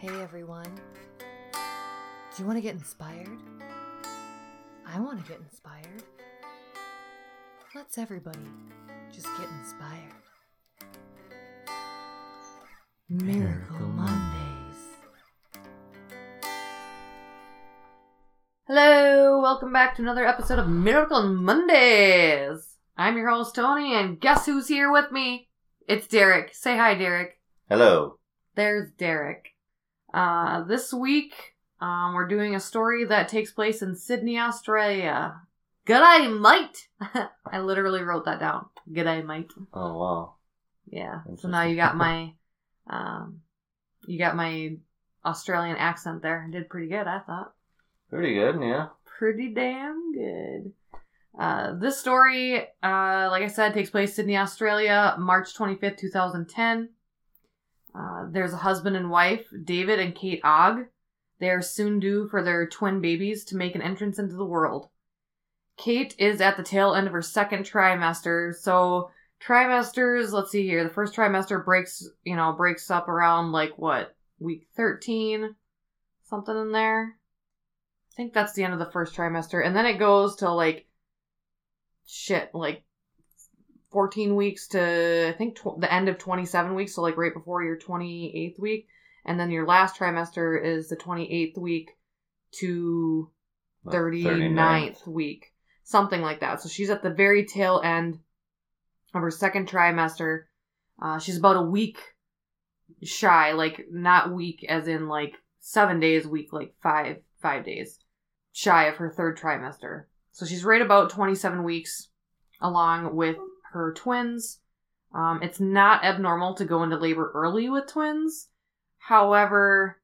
Hey everyone. Do you want to get inspired? I want to get inspired. Let's everybody just get inspired. Miracle Mondays. Hello, welcome back to another episode of Miracle Mondays. I'm your host Tony, and guess who's here with me? It's Derek. Say hi, Derek. Hello. There's Derek. Uh, this week, um, we're doing a story that takes place in Sydney, Australia. G'day, mate. I literally wrote that down. G'day, mate. Oh wow. Yeah. So now you got my, um, you got my Australian accent there. Did pretty good, I thought. Pretty good, yeah. pretty damn good. Uh, this story, uh, like I said, takes place Sydney, Australia, March 25th, 2010. Uh, there's a husband and wife, David and Kate Ogg. They are soon due for their twin babies to make an entrance into the world. Kate is at the tail end of her second trimester, so trimesters, let's see here, the first trimester breaks, you know, breaks up around like what, week 13? Something in there? I think that's the end of the first trimester, and then it goes to like shit, like fourteen weeks to I think tw- the end of twenty seven weeks, so like right before your twenty eighth week, and then your last trimester is the twenty eighth week to Like 39th week, something like that. So she's at the very tail end of her second trimester. Uh, she's about a week shy, like not week as in like seven days, week like five five days shy of her third trimester. So she's right about 27 weeks along with her twins. Um, it's not abnormal to go into labor early with twins. However,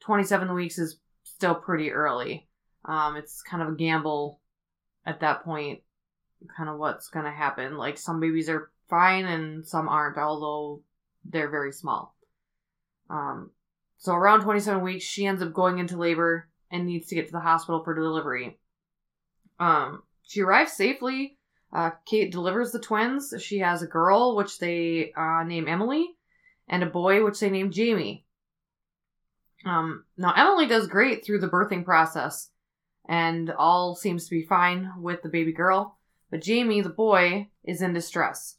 27 weeks is still pretty early. Um, it's kind of a gamble at that point, kind of what's going to happen. Like some babies are fine and some aren't, although they're very small. Um, so around 27 weeks, she ends up going into labor and needs to get to the hospital for delivery. Um, she arrives safely. Uh, Kate delivers the twins. She has a girl, which they uh, name Emily, and a boy, which they name Jamie. Um, now, Emily does great through the birthing process, and all seems to be fine with the baby girl. But Jamie, the boy, is in distress.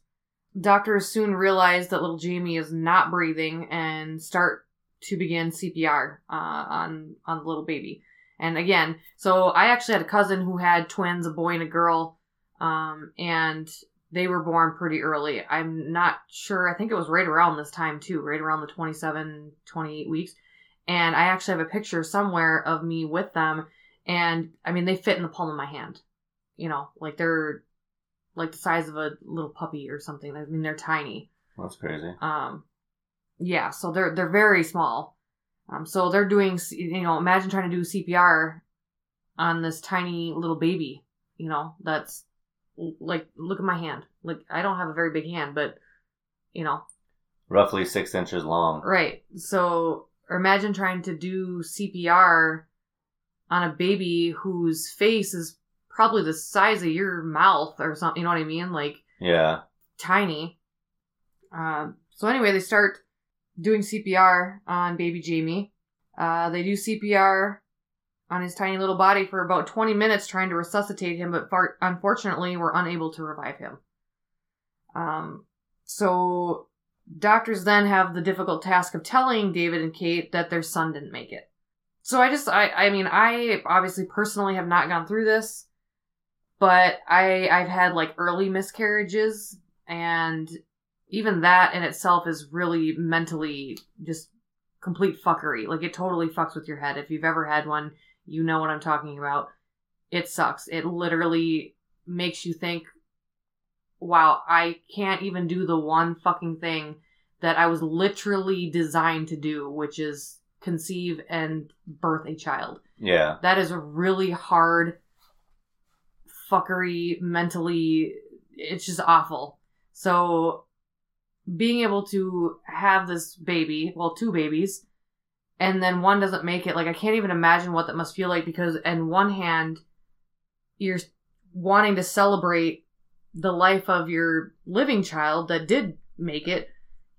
Doctors soon realize that little Jamie is not breathing and start to begin CPR uh, on on the little baby. And again, so I actually had a cousin who had twins, a boy and a girl, um, and they were born pretty early. I'm not sure. I think it was right around this time too, right around the 27, 28 weeks. And I actually have a picture somewhere of me with them, and I mean they fit in the palm of my hand. You know, like they're like the size of a little puppy or something. I mean they're tiny. That's crazy. Um, yeah, so they're they're very small. Um, so they're doing, you know, imagine trying to do CPR on this tiny little baby. You know, that's like look at my hand. Like I don't have a very big hand, but you know, Roughly six inches long. right. So or imagine trying to do CPR on a baby whose face is probably the size of your mouth or something. You know what I mean? Like Yeah. tiny. Um, so anyway, they start doing CPR on baby Jamie. Uh, they do CPR on his tiny little body for about 20 minutes trying to resuscitate him, but far- unfortunately were unable to revive him. Um, so doctors then have the difficult task of telling David and Kate that their son didn't make it. So I just, I, I mean, I obviously personally have not gone through this, but I, I've had like early miscarriages and even that in itself is really mentally just complete fuckery. Like it totally fucks with your head. If you've ever had one, you know what I'm talking about. It sucks. It literally makes you think, wow, I can't even do the one fucking thing that I was literally designed to do, which is conceive and birth a child. Yeah. That is a really hard fuckery mentally. It's just awful. So being able to have this baby, well, two babies, and then one doesn't make it, like I can't even imagine what that must feel like because in one hand, you're wanting to celebrate the life of your living child that did make it,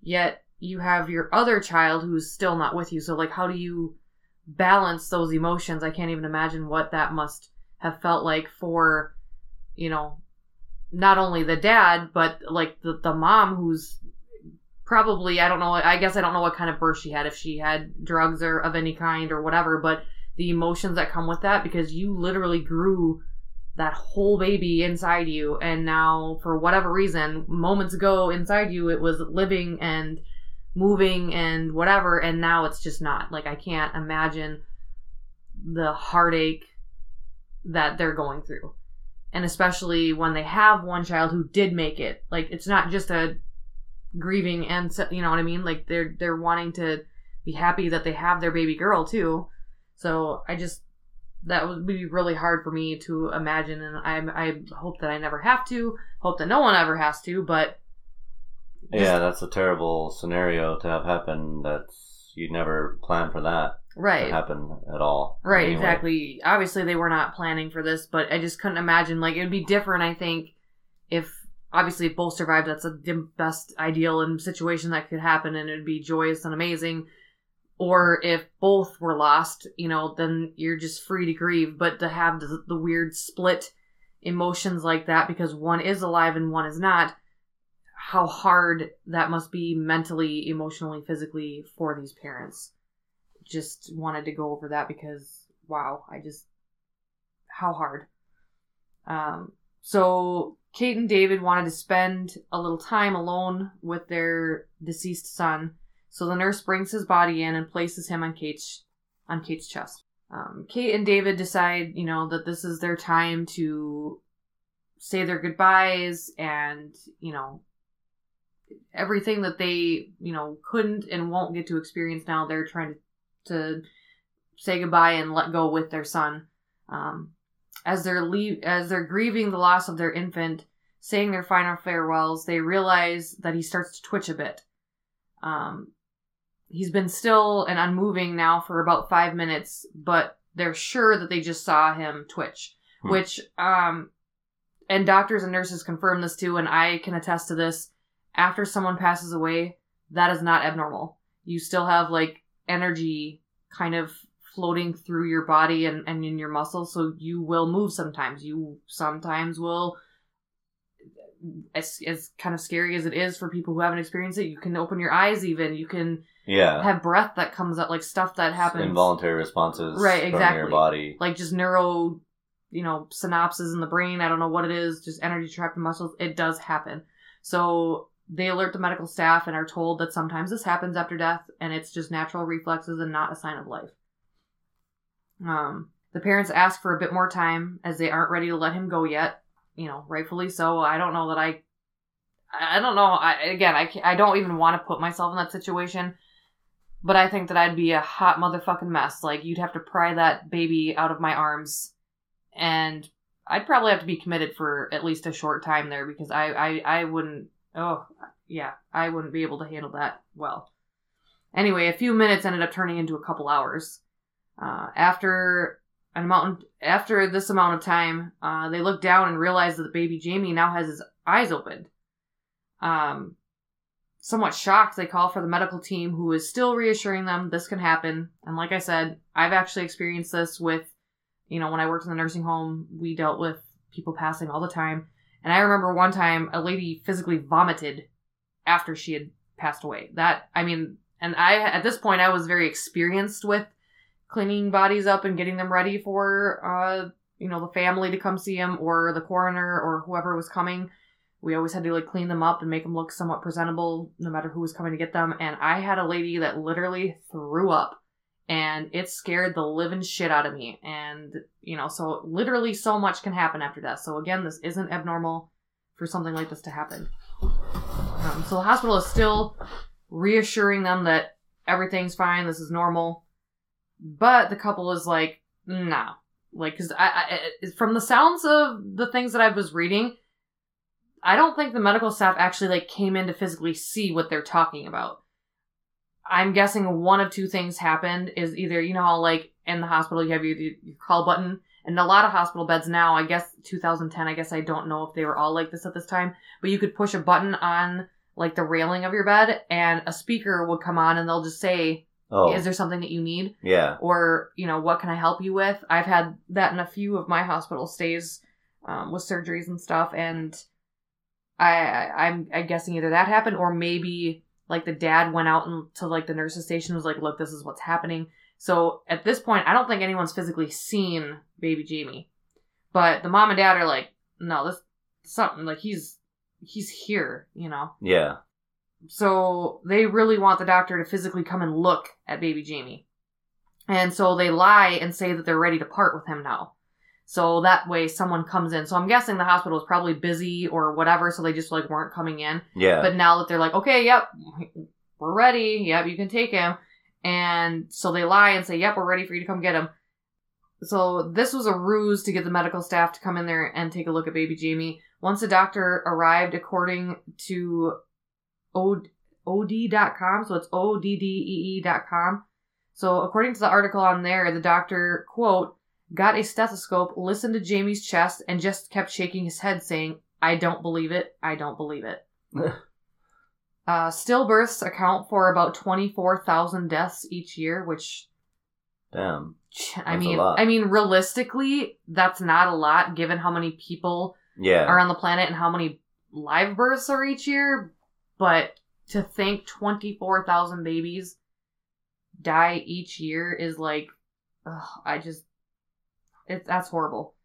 yet you have your other child who's still not with you. So like how do you balance those emotions? I can't even imagine what that must have felt like for, you know, not only the dad, but like the, the mom who's probably, I don't know, I guess I don't know what kind of birth she had, if she had drugs or of any kind or whatever, but the emotions that come with that because you literally grew that whole baby inside you and now for whatever reason moments ago inside you it was living and moving and whatever and now it's just not. Like i can't imagine the heartache that they're going through. And especially when they have one child who did make it. Like it's not just a grieving and you know what i mean like they're they're wanting to be happy that they have their baby girl too so i just that would be really hard for me to imagine and i i hope that i never have to hope that no one ever has to but Yeah, that's a terrible scenario to have happen. That's you never plan for that to right happen at all. Right, Anyway. exactly. Obviously, they were not planning for this, but I just couldn't imagine. Like, it would be different, I think, if obviously if both survived. That's dim- best ideal and situation that could happen, and it'd be joyous and amazing. Or if both were lost, you know, then you're just free to grieve. But to have the, the weird split emotions like that because one is alive and one is not, how hard that must be mentally, emotionally, physically for these parents just wanted to go over that because wow, I just how hard. Um, so Kate and David wanted to spend a little time alone with their deceased son. So the nurse brings his body in and places him on Kate's on Kate's chest. Um, Kate and David decide, you know, that this is their time to say their goodbyes and, you know, everything that they, you know, couldn't and won't get to experience now, they're trying to, to say goodbye and let go with their son. Um, as they're as they're grieving the loss of their infant, saying their final farewells, they realize that he starts to twitch a bit. Um, he's been still and unmoving now for about five minutes, but they're sure that they just saw him twitch, Hmm. which, um, and doctors and nurses confirm this too, and I can attest to this. After someone passes away, that is not abnormal. You still have like energy kind of floating through your body and, and in your muscles, so you will move sometimes. You sometimes will as, as kind of scary as it is for people who haven't experienced it, you can open your eyes even. You can Yeah. have breath that comes out, like stuff that happens. Involuntary responses Right, exactly. your body. Like just neuro, you know, synapses in the brain. I don't know what it is, just energy trapped in muscles. It does happen. So they alert the medical staff and are told that sometimes this happens after death and it's just natural reflexes and not a sign of life. Um, the parents ask for a bit more time as they aren't ready to let him go yet. You know, rightfully so. I don't know that I. I don't know. I again, I I don't even want to put myself in that situation, but I think that I'd be a hot motherfucking mess. Like you'd have to pry that baby out of my arms, and I'd probably have to be committed for at least a short time there because I I I wouldn't. Oh yeah, I wouldn't be able to handle that well. Anyway, a few minutes ended up turning into a couple hours. Uh, after an amount, after this amount of time, uh, they look down and realize that the baby Jamie now has his eyes opened. Um, somewhat shocked, they call for the medical team, who is still reassuring them this can happen. And like I said, I've actually experienced this with, you know, when I worked in the nursing home, we dealt with people passing all the time. And I remember one time a lady physically vomited after she had passed away. That, I mean, and I, at this point, I was very experienced with cleaning bodies up and getting them ready for, uh, you know, the family to come see him or the coroner or whoever was coming. We always had to like clean them up and make them look somewhat presentable, no matter who was coming to get them. And I had a lady that literally threw up, and it scared the living shit out of me. And you know, so literally so much can happen after death. So again, this isn't abnormal for something like this to happen. Um, so the hospital is still reassuring them that everything's fine, this is normal. But the couple is like, nah, like because I, I from the sounds of the things that I was reading, I don't think the medical staff actually like came in to physically see what they're talking about. I'm guessing one of two things happened is either you know like in the hospital you have your, your call button and a lot of hospital beds now I guess 2010 I guess I don't know if they were all like this at this time but you could push a button on like the railing of your bed and a speaker would come on and they'll just say, Oh, Is there something that you need? yeah. Or, you know, what can I help you with? I've had that in a few of my hospital stays um, with surgeries and stuff. And I, I, I'm, I'm guessing either that happened or maybe like the dad went out and to like the nurse's station and was like, look, this is what's happening. So at this point, I don't think anyone's physically seen baby Jamie. But the mom and dad are like, no, this something like he's he's here, you know. Yeah. So they really want the doctor to physically come and look at baby Jamie. And so they lie and say that they're ready to part with him now. So that way someone comes in. So I'm guessing the hospital is probably busy or whatever, so they just like weren't coming in. Yeah. But now that they're like, okay, yep, we're ready. Yep, you can take him. And so they lie and say, yep, we're ready for you to come get him. So this was a ruse to get the medical staff to come in there and take a look at baby Jamie. Once the doctor arrived, according to Oddee.com, so it's O-D-D-E-E dot com. So according to the article on there, the doctor, quote, got a stethoscope, listened to Jamie's chest, and just kept shaking his head saying, I don't believe it. I don't believe it. uh, stillbirths account for about 24,000 deaths each year, which Damn. I mean. I mean, realistically, that's not a lot given how many people Yeah. are on the planet and how many live births are each year. But to think 24,000 babies die each year is like, ugh, I just, it, that's horrible.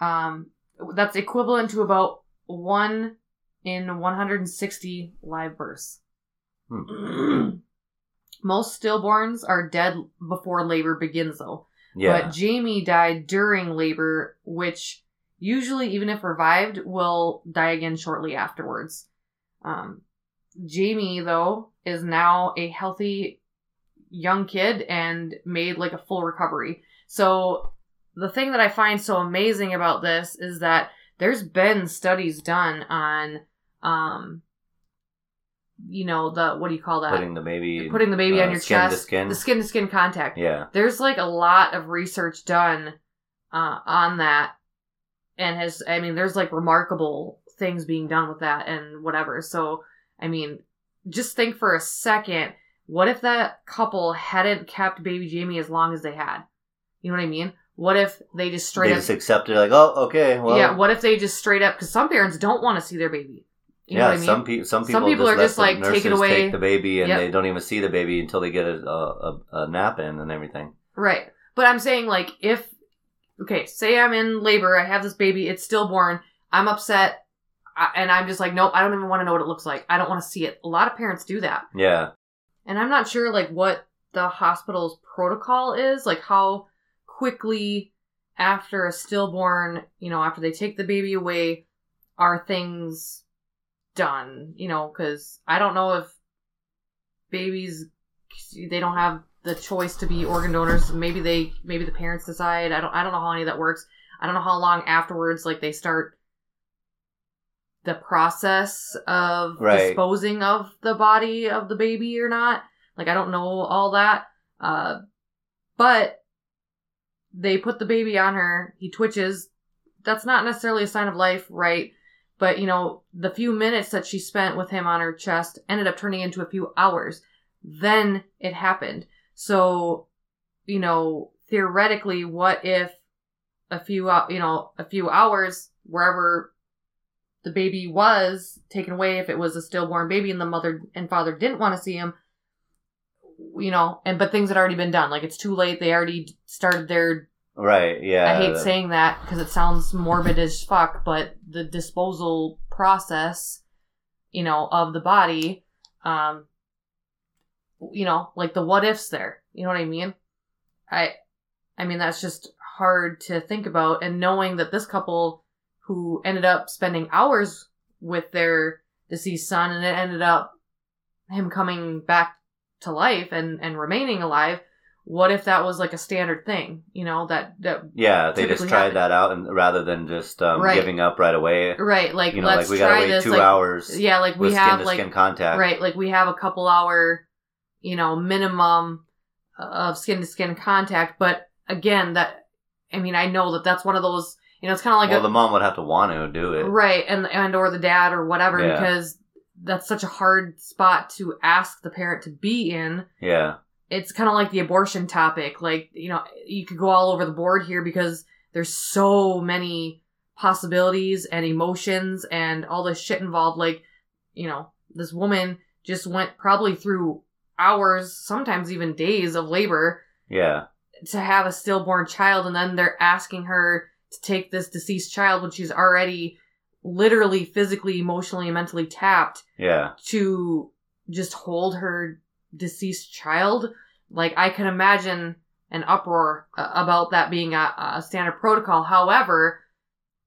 Um, that's equivalent to about one in 160 live births. Most stillborns are dead before labor begins, though. yeah. But Jamie died during labor, which usually, even if revived, will die again shortly afterwards. Um, Jamie, though, is now a healthy young kid and made like a full recovery. So, the thing that I find so amazing about this is that there's been studies done on, um, you know, the what do you call that? Putting the baby. Putting the baby uh, on your skin to chest, skin. the skin to skin contact Yeah. there's like a lot of research done uh, on that and has i mean there's like remarkable things being done with that and whatever so i mean just think for a second what if that couple hadn't kept baby jamie as long as they had you know what i mean what if they just straight They up just accepted, like, oh, okay, well. yeah what if they just straight up because some parents don't want to see their baby you know yeah, what i mean some people, some people, Some people just are just, like, take it away. take the baby, and Yep. they don't even see the baby until they get a, a, a nap in and everything. Right. But I'm saying, like, if, okay, say I'm in labor, I have this baby, it's stillborn, I'm upset, I, and I'm just like, nope, I don't even want to know what it looks like. I don't want to see it. A lot of parents do that. Yeah, And I'm not sure, like, what the hospital's protocol is, like, how quickly after a stillborn, you know, after they take the baby away, are things done, you know, because I don't know if babies they don't have the choice to be organ donors. Maybe they maybe the parents decide. I don't I don't know how any of that works. I don't know how long afterwards like they start the process of Right. disposing of the body of the baby or not. Like I don't know all that. Uh but they put the baby on her. He twitches. That's not necessarily a sign of life, right? But you know, the few minutes that she spent with him on her chest ended up turning into a few hours. Then it happened. So, you know, theoretically, what if a few, hou- you know, a few hours wherever the baby was taken away, if it was a stillborn baby and the mother and father didn't want to see him, you know, and but things had already been done. Like it's too late. They already started their right. Yeah, I hate that- saying that because it sounds morbid as fuck, but the disposal process, you know, of the body, um, you know, like the what ifs there. You know what I mean? I, I mean that's just hard to think about, and knowing that this couple who ended up spending hours with their deceased son, and it ended up him coming back to life and and remaining alive. What if that was like a standard thing? You know that that Yeah, they just tried happen. that out, and rather than just um, Right. giving up right away, Right, like you know, let's like we gotta wait this. two like, hours. Yeah, like we have like skin contact. right, like we have a couple hour, you know, minimum of skin to skin contact. But again, that I mean, I know that that's one of those. You know, it's kind of like well, a the mom would have to want to do it. right, and and or the dad or whatever Yeah. because that's such a hard spot to ask the parent to be in Yeah. it's kind of like the abortion topic. Like, you know, you could go all over the board here because there's so many possibilities and emotions and all this shit involved. Like, you know, this woman just went probably through hours, sometimes even days of labor Yeah. to have a stillborn child. And then they're asking her to take this deceased child when she's already literally physically, emotionally, and mentally tapped Yeah. to just hold her deceased child. Like I can imagine an uproar uh, about that being a, a standard protocol. However,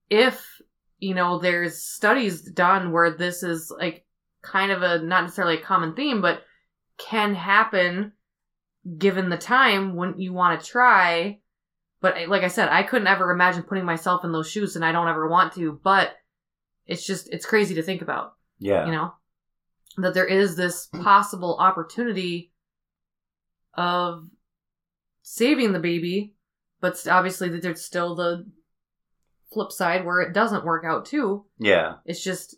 if you know there's studies done where this is like kind of a not necessarily a common theme, but can happen given the time when you want to try. But I- like I said, I couldn't ever imagine putting myself in those shoes, and I don't ever want to. But it's just it's crazy to think about Yeah. you know that there is this possible opportunity of saving the baby but obviously that there's still the flip side where it doesn't work out too Yeah. it's just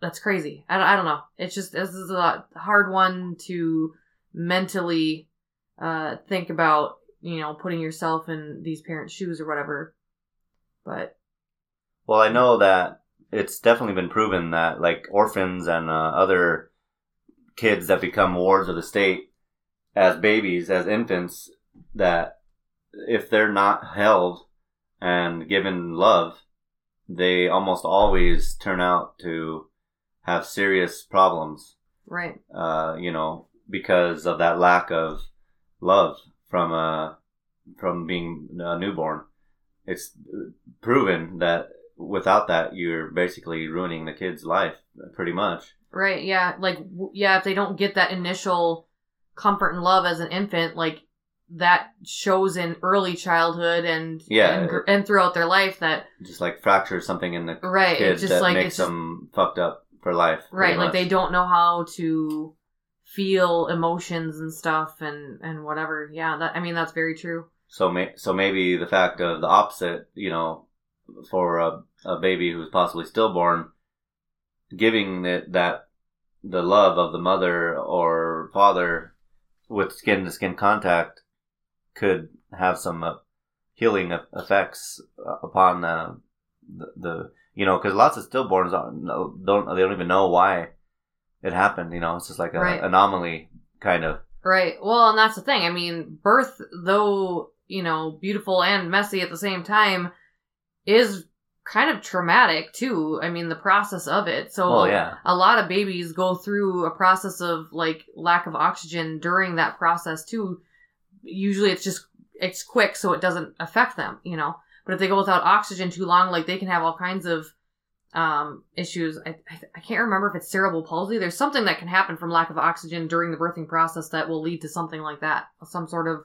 that's crazy i, I don't know it's just this is a hard one to mentally uh think about you know putting yourself in these parents shoes or whatever. But Well, I know that it's definitely been proven that like orphans and uh, other kids that become wards of the state as babies, as infants, that if they're not held and given love, they almost always turn out to have serious problems. right. Uh, you know, because of that lack of love from uh from being a newborn. It's proven that without that, you're basically ruining the kid's life, pretty much. Right, yeah. Like, w- yeah, if they don't get that initial comfort and love as an infant, like, that shows in early childhood and Yeah. and, gr- and throughout their life that Just like fractures something in the right kid just that like makes it's just, them fucked up for life. right like they don't know how to feel emotions and stuff and and whatever. Yeah that i mean that's very true. So, may- so maybe the fact of the opposite, you know, for a, a baby who's possibly stillborn, giving it that the love of the mother or father with skin to skin contact could have some uh, healing effects uh, upon the the, the you know because lots of stillborns don't don't they don't even know why it happened. You know, it's just like an Right. anomaly kind of. Right. Well, and that's the thing. I mean, birth, though, you know, beautiful and messy at the same time, is kind of traumatic too. I mean, the process of it. So Well, yeah, a lot of babies go through a process of like lack of oxygen during that process too. Usually it's just it's quick so it doesn't affect them, you know. But if they go without oxygen too long, like they can have all kinds of um issues. I, I can't remember if it's cerebral palsy. There's something that can happen from lack of oxygen during the birthing process that will lead to something like that, some sort of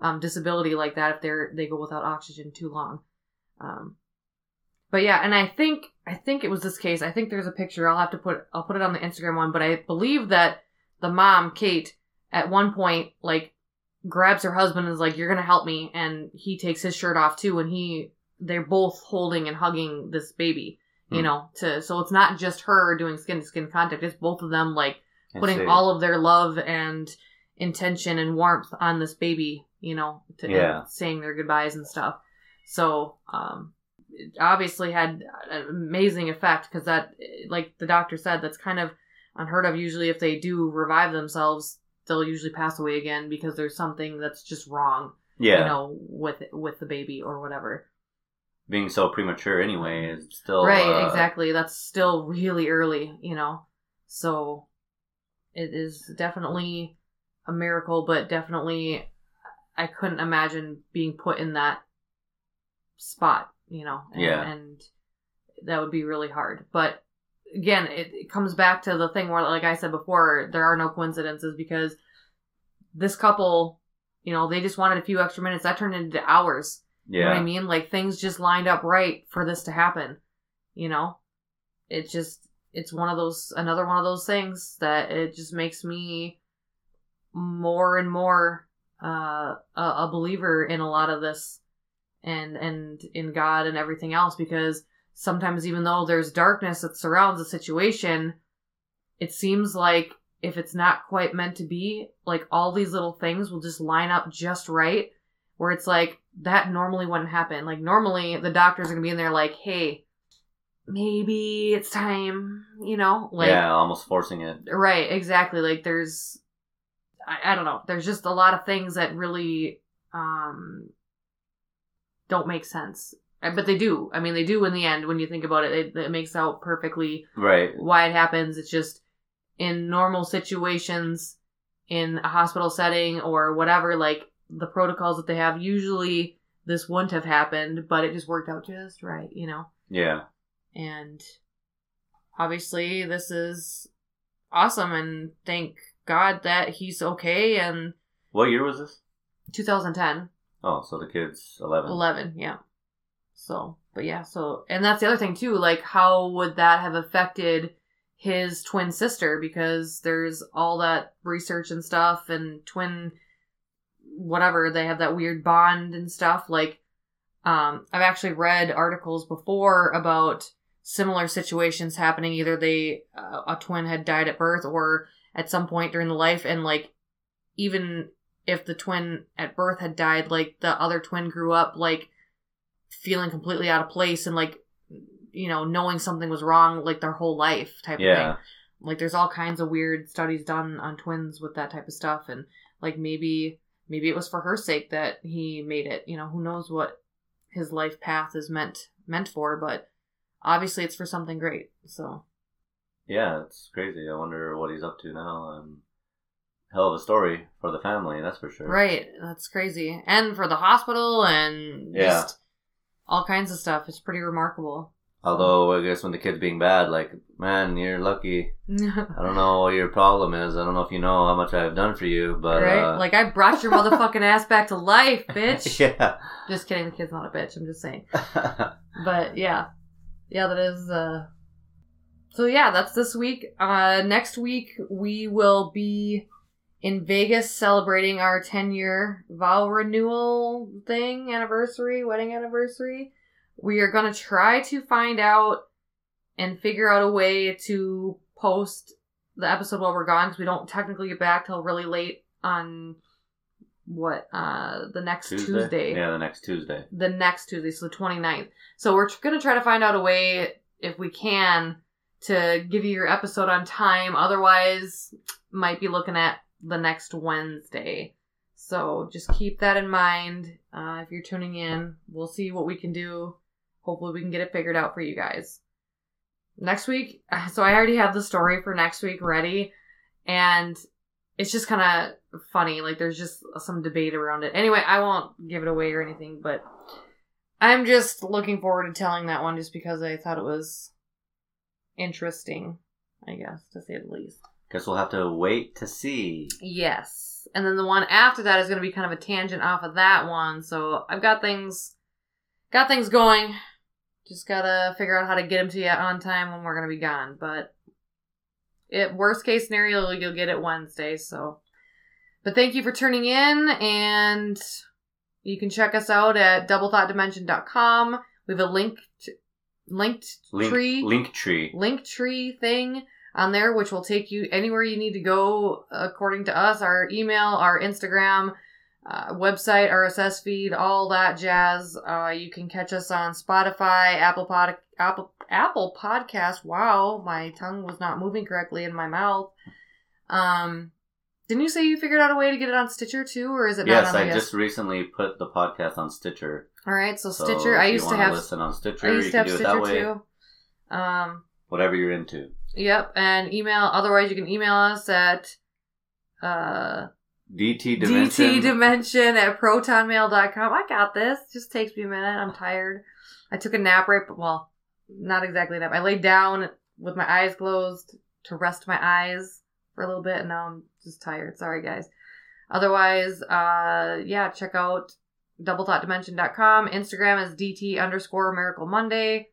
um, disability like that if they're they go without oxygen too long. Um, but yeah, and I think I think it was this case. I think there's a picture. I'll have to put I'll put it on the Instagram one, but I believe that the mom, Kate, at one point like grabs her husband and is like, "You're gonna help me," and he takes his shirt off too, and he they're both holding and hugging this baby. You Hmm. know, to so it's not just her doing skin to skin contact; it's both of them like putting all of their love and intention and warmth on this baby, you know, to Yeah. saying their goodbyes and stuff. So, um, it obviously had an amazing effect because that, like the doctor said, that's kind of unheard of. Usually, if they do revive themselves, they'll usually pass away again because there's something that's just wrong, yeah. you know, with with the baby or whatever. Being so premature anyway is still right, uh, exactly. That's still really early, you know. So it is definitely a miracle, but definitely I couldn't imagine being put in that spot, you know. And, Yeah. and that would be really hard. But again, it, it comes back to the thing where, like I said before, there are no coincidences because this couple, you know, they just wanted a few extra minutes. That turned into hours. You know what I mean? Like things just lined up right for this to happen. You know? It just it's one of those another one of those things that it just makes me more and more uh a, a believer in a lot of this and and in God and everything else because sometimes even though there's darkness that surrounds the situation it seems like if it's not quite meant to be, like all these little things will just line up just right where it's like that normally wouldn't happen. Like normally the doctors gonna be in there like, hey, maybe it's time, you know? Like yeah, almost forcing it. Right, exactly. Like there's I, I don't know. There's just a lot of things that really um don't make sense. But they do. I mean, they do in the end when you think about it. It, it makes out perfectly Right. why it happens. It's just in normal situations, in a hospital setting or whatever, like the protocols that they have, usually this wouldn't have happened, but it just worked out just right, you know? Yeah. And obviously, this is awesome, and thank God that he's okay. And What year was this? 2010, Oh, so the kid's 11. 11, yeah. So, but yeah, so, and that's the other thing too, like, how would that have affected his twin sister? Because there's all that research and stuff, and twin, whatever, they have that weird bond and stuff. Like, um, I've actually read articles before about similar situations happening. Either they, uh, a twin had died at birth or at some point during the life, and like, even if the twin at birth had died, like the other twin grew up like feeling completely out of place and like you know knowing something was wrong like their whole life type of thing. Like there's all kinds of weird studies done on twins with that type of stuff and like maybe maybe it was for her sake that he made it. You know, who knows what his life path is meant meant for, but obviously it's for something great. So Yeah, it's crazy. I wonder what he's up to now. Um, hell of a story for the family, that's for sure. Right, that's crazy. And for the hospital and Yeah. just all kinds of stuff. It's pretty remarkable. Although, I guess when the kid's being bad, like, man, you're lucky. I don't know what your problem is. I don't know if you know how much I've done for you, but. right? Uh, like I brought your motherfucking ass back to life, bitch. yeah. Just kidding, the kid's not a bitch, I'm just saying. But yeah. Yeah, that is uh So yeah, that's this week. Uh next week we will be in Vegas celebrating our 10 year vow renewal thing, anniversary, wedding anniversary. We are going to try to find out and figure out a way to post the episode while we're gone because we don't technically get back till really late on what uh the next Tuesday Yeah, the next Tuesday. the next Tuesday, so the 29th. So we're going to try to find out a way, if we can, to give you your episode on time. Otherwise, might be looking at the next Wednesday. So just keep that in mind. Uh, if you're tuning in, we'll see what we can do. Hopefully, we can get it figured out for you guys. Next week, so I already have the story for next week ready, and it's just kind of funny. Like there's just some debate around it. Anyway, I won't give it away or anything, but I'm just looking forward to telling that one just because I thought it was interesting, I guess, to say the least. Guess we'll have to wait to see. Yes. And then the one after that is going to be kind of a tangent off of that one. So I've got things got things going. Just got to figure out how to get them to you on time when we're to be gone, but it worst case scenario you'll get it Wednesday, so but thank you for tuning in and you can check us out at doublethoughtdimension.com. We have a link to, linked Link, tree link tree. link tree thing on there, which will take you anywhere you need to go according to us. Our email, our Instagram, uh, website, RSS feed, all that jazz. Uh, you can catch us on Spotify, Apple Pod, Apple Apple Podcast. Wow, my tongue was not moving correctly in my mouth. Um, didn't you say you figured out a way to get it on Stitcher too, or is it Yes, not on I just recently put the podcast on Stitcher. All right, so So Stitcher. I if you used to have. listen on I Stitcher. used You to can have do it Stitcher that way. too. Um, Whatever you're into. Yep, and email. Otherwise, you can email us at uh, DT Dimension. dtdimension at protonmail.com. I got this. Just takes me a minute. I'm tired. I took a nap right, well, not exactly a nap. I laid down with my eyes closed to rest my eyes for a little bit, and now I'm just tired. Sorry, guys. Otherwise, uh, yeah, check out doublethoughtdimension.com. Instagram is dt underscore miracle Monday,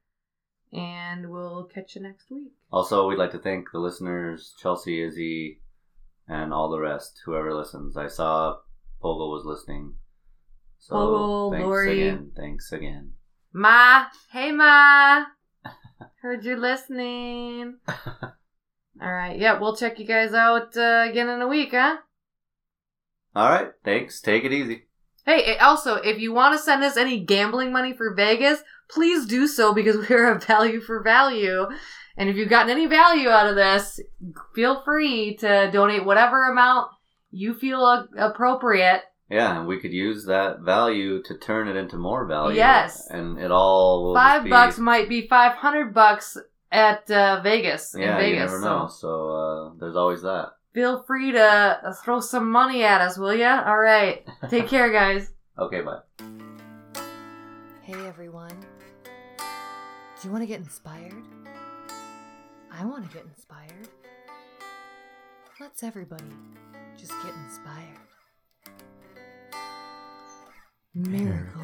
and we'll catch you next week. Also, we'd like to thank the listeners, Chelsea, Izzy, and all the rest, whoever listens. I saw Pogo was listening. So Pogo, thanks Lori. again. Thanks again. Ma, hey Ma, heard you listening. All right. Yeah, we'll check you guys out uh, again in a week, huh? All right. Thanks. Take it easy. Hey, also, if you want to send us any gambling money for Vegas, please do so because we're a value for value. And if you've gotten any value out of this, feel free to donate whatever amount you feel a- appropriate. Yeah, and we could use that value to turn it into more value. Yes. And it all will Five be, bucks might be five hundred bucks at uh, Vegas. Yeah, in Vegas, you never so know. So uh, there's always that. feel free to uh, throw some money at us, will ya? All right. Take care, guys. Okay, bye. Hey everyone. Do you want to get inspired? I want to get inspired. Let's everybody just get inspired. Miracle.